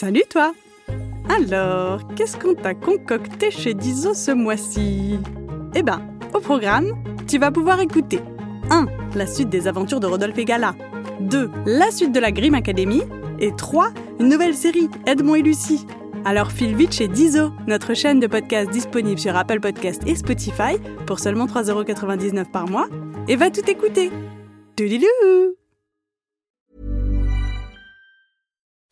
Salut toi Alors, qu'est-ce qu'on t'a concocté chez Dizo ce mois-ci? Eh ben, au programme, tu vas pouvoir écouter 1. La suite des aventures de Rodolphe et Gala 2. La suite de la Grimm Academy et 3. Une nouvelle série, Edmond et Lucie. Alors file vite chez Dizo, notre chaîne de podcast disponible sur Apple Podcast et Spotify pour seulement 3,99€ par mois et va tout écouter. Toudilou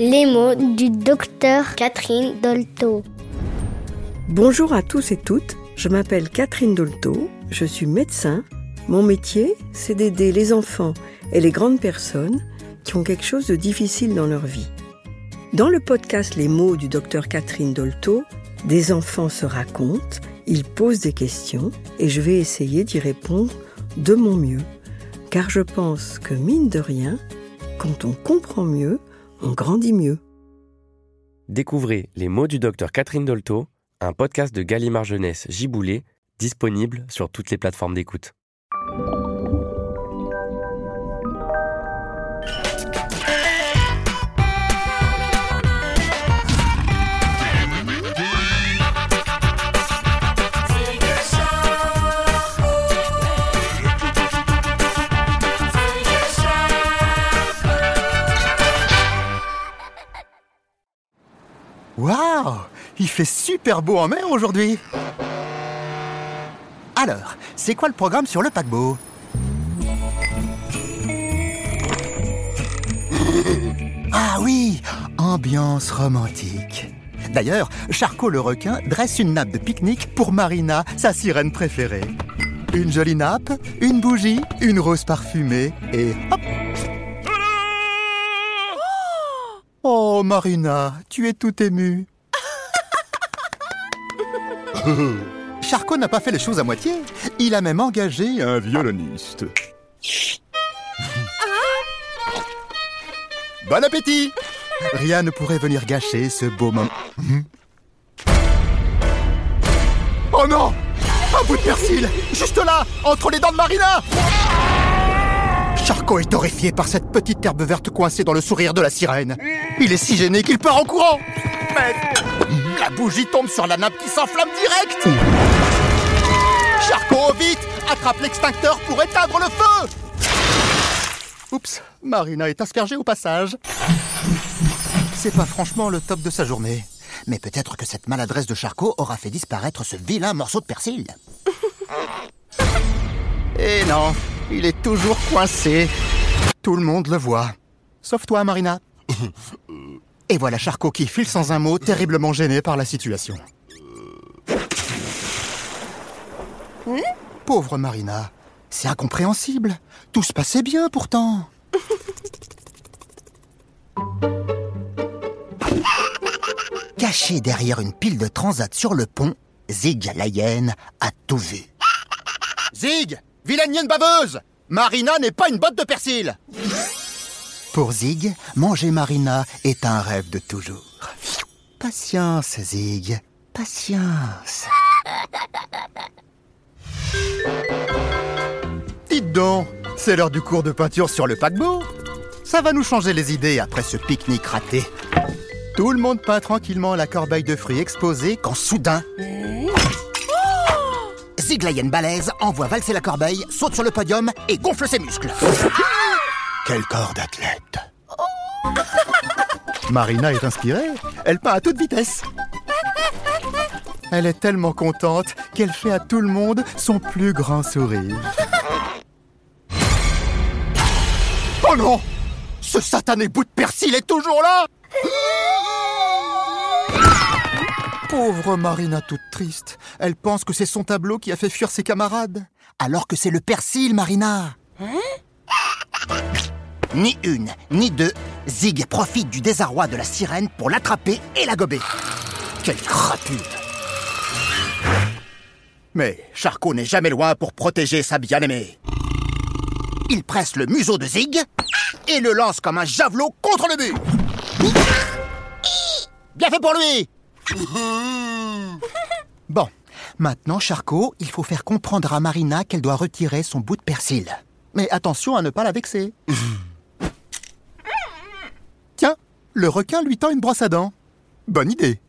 Les mots du docteur Catherine Dolto. Bonjour à tous et toutes, je m'appelle Catherine Dolto, je suis médecin. Mon métier, c'est d'aider les enfants et les grandes personnes qui ont quelque chose de difficile dans leur vie. Dans le podcast Les mots du docteur Catherine Dolto, des enfants se racontent, ils posent des questions et je vais essayer d'y répondre de mon mieux. Car je pense que mine de rien, quand on comprend mieux, on grandit mieux. Découvrez Les mots du docteur Catherine Dolto, un podcast de Gallimard Jeunesse Giboulé, disponible sur toutes les plateformes d'écoute. Waouh Il fait super beau en mer aujourd'hui. Alors, c'est quoi le programme sur le paquebot? Ah oui Ambiance romantique. D'ailleurs, Charcot le requin dresse une nappe de pique-nique pour Marina, sa sirène préférée. Une jolie nappe, une bougie, une rose parfumée et hop Oh, Marina, tu es tout émue. Charcot n'a pas fait les choses à moitié. Il a même engagé un violoniste. Bon appétit Rien ne pourrait venir gâcher ce beau moment. Oh non Un bout de persil Juste là Entre les dents de Marina Charcot est horrifié par cette petite herbe verte coincée dans le sourire de la sirène. Il est si gêné qu'il part en courant. Mais la bougie tombe sur la nappe qui s'enflamme direct. Charcot, vite Attrape l'extincteur pour éteindre le feu Oups, Marina est aspergée au passage. C'est pas franchement le top de sa journée. Mais peut-être que cette maladresse de Charcot aura fait disparaître ce vilain morceau de persil. Et non, il est toujours coincé. Tout le monde le voit. Sauf toi, Marina. Et voilà Charcot qui file sans un mot, terriblement gêné par la situation. Pauvre Marina. C'est incompréhensible. Tout se passait bien pourtant. Caché derrière une pile de transat sur le pont, Zig la hyène a tout vu. Zig Vilaine baveuse Marina n'est pas une botte de persil Pour Zig, manger Marina est un rêve de toujours. Patience, Zig. Patience. Dites donc, c'est l'heure du cours de peinture sur le paquebot. Ça va nous changer les idées après ce pique-nique raté. Tout le monde peint tranquillement la corbeille de fruits exposée quand soudain... Zig la hyène balèze envoie valser la corbeille, saute sur le podium et gonfle ses muscles. Quel corps d'athlète Marina est inspirée. Elle peint à toute vitesse. Elle est tellement contente qu'elle fait à tout le monde son plus grand sourire. Oh non Ce satané bout de persil est toujours là Pauvre Marina toute triste. Elle pense que c'est son tableau qui a fait fuir ses camarades. Alors que c'est le persil, Marina. Ni une, ni deux, Zig profite du désarroi de la sirène pour l'attraper et la gober. Quelle crapule Mais Charcot n'est jamais loin pour protéger sa bien-aimée. Il presse le museau de Zig et le lance comme un javelot contre le mur. Bien fait pour lui Bon, maintenant Charcot, il faut faire comprendre à Marina qu'elle doit retirer son bout de persil. Mais attention à ne pas la vexer. Tiens, le requin lui tend une brosse à dents. Bonne idée.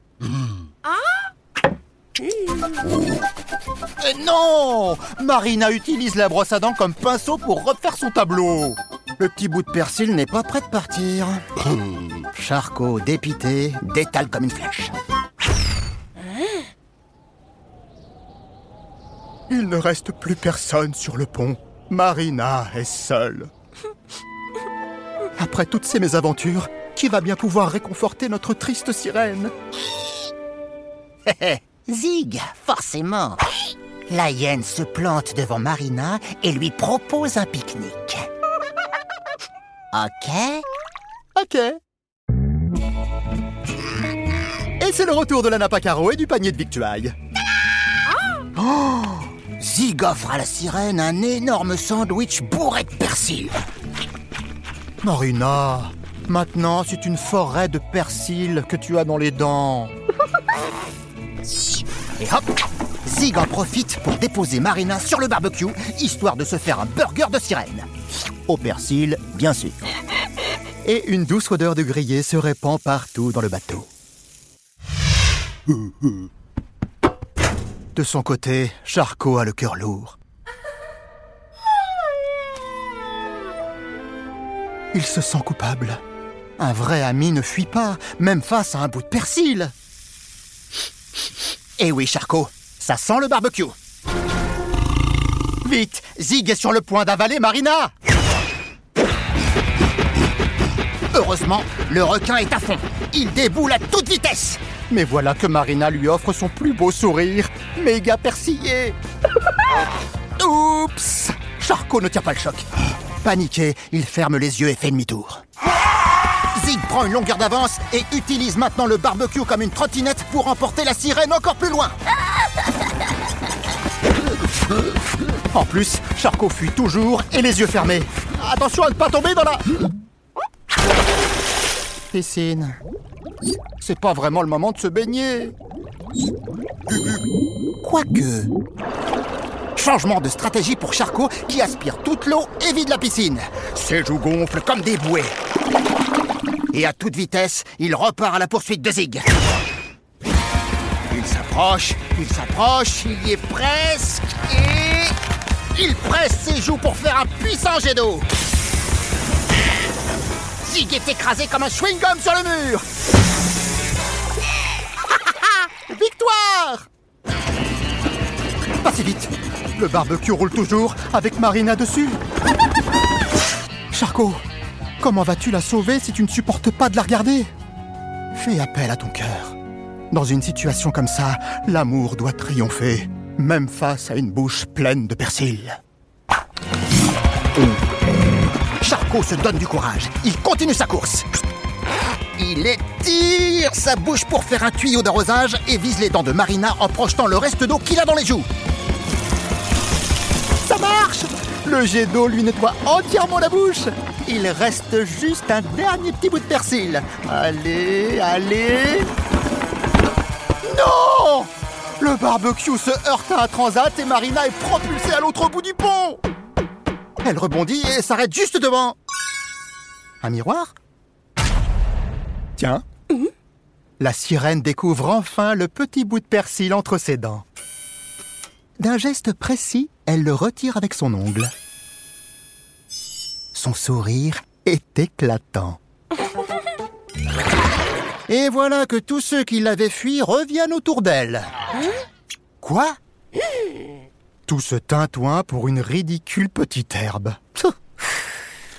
Eh non Marina utilise la brosse à dents comme pinceau pour refaire son tableau. Le petit bout de persil n'est pas prêt de partir. Charcot, dépité, détale comme une flèche. Il ne reste plus personne sur le pont. Marina est seule. Après toutes ces mésaventures, qui va bien pouvoir réconforter notre triste sirène? Zig, forcément. La hyène se plante devant Marina et lui propose un pique-nique. Ok? Ok. Et c'est le retour de la nappe à carreaux et du panier de victuailles. Oh Zig offre à la sirène un énorme sandwich bourré de persil. Marina, maintenant c'est une forêt de persil que tu as dans les dents. Et hop Zig en profite pour déposer Marina sur le barbecue, histoire de se faire un burger de sirène. Au persil, bien sûr. Et une douce odeur de grillé se répand partout dans le bateau. De son côté, Charcot a le cœur lourd. Il se sent coupable. Un vrai ami ne fuit pas, même face à un bout de persil. Eh oui, Charcot, ça sent le barbecue. Vite, Zig est sur le point d'avaler Marina. Heureusement, le requin est à fond. Il déboule à toute vitesse. Mais voilà que Marina lui offre son plus beau sourire, méga persillé. Oups Charcot ne tient pas le choc. Paniqué, il ferme les yeux et fait demi-tour. Zig prend une longueur d'avance et utilise maintenant le barbecue comme une trottinette pour emporter la sirène encore plus loin. En plus, Charcot fuit toujours et les yeux fermés. Attention à ne pas tomber dans la... Piscine. C'est pas vraiment le moment de se baigner. Quoique... Changement de stratégie pour Charcot qui aspire toute l'eau et vide la piscine. Ses joues gonflent comme des bouées. Et à toute vitesse, il repart à la poursuite de Zig. Il s'approche, il s'approche, il y est presque et... Il presse ses joues pour faire un puissant jet d'eau. Zig est écrasé comme un chewing-gum sur le mur. Victoire Pas si vite. Le barbecue roule toujours avec Marina dessus. Charcot, comment vas-tu la sauver si tu ne supportes pas de la regarder? Fais appel à ton cœur. Dans une situation comme ça, l'amour doit triompher, même face à une bouche pleine de persil. Se donne du courage. Il continue sa course. Il étire sa bouche pour faire un tuyau d'arrosage et vise les dents de Marina en projetant le reste d'eau qu'il a dans les joues. Ça marche Le jet d'eau lui nettoie entièrement la bouche. Il reste juste un dernier petit bout de persil. Allez, allez. Non Le barbecue se heurte à un transat et Marina est propulsée à l'autre bout du pont. Elle rebondit et s'arrête juste devant. Un miroir? Tiens. La sirène découvre enfin le petit bout de persil entre ses dents. D'un geste précis, elle le retire avec son ongle. Son sourire est éclatant. Et voilà que tous ceux qui l'avaient fui reviennent autour d'elle. Quoi? Tout ce tintouin pour une ridicule petite herbe.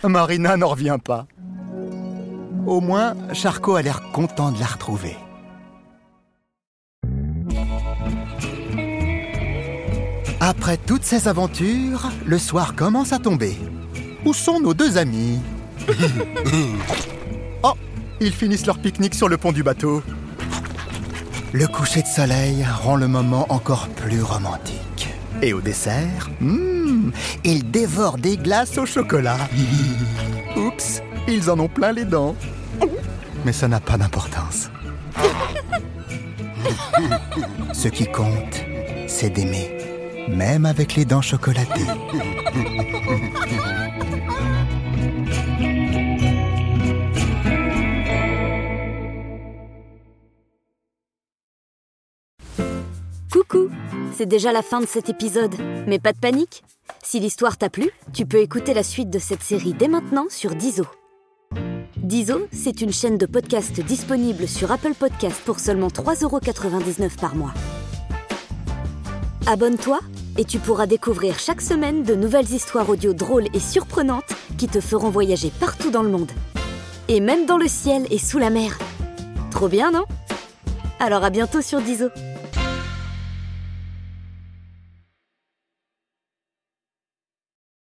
Marina n'en revient pas. Au moins, Charcot a l'air content de la retrouver. Après toutes ces aventures, le soir commence à tomber. Où sont nos deux amis? Oh, ils finissent leur pique-nique sur le pont du bateau. Le coucher de soleil rend le moment encore plus romantique. Et au dessert, hmm, ils dévorent des glaces au chocolat. Oups, ils en ont plein les dents. Mais ça n'a pas d'importance. Ce qui compte, c'est d'aimer, même avec les dents chocolatées. C'est déjà la fin de cet épisode, mais pas de panique Si l'histoire t'a plu, tu peux écouter la suite de cette série dès maintenant sur Dizo. Dizo, c'est une chaîne de podcast disponible sur Apple Podcasts pour seulement 3,99€ par mois. Abonne-toi et tu pourras découvrir chaque semaine de nouvelles histoires audio drôles et surprenantes qui te feront voyager partout dans le monde. Et même dans le ciel et sous la mer. Trop bien, non? Alors à bientôt sur Dizo.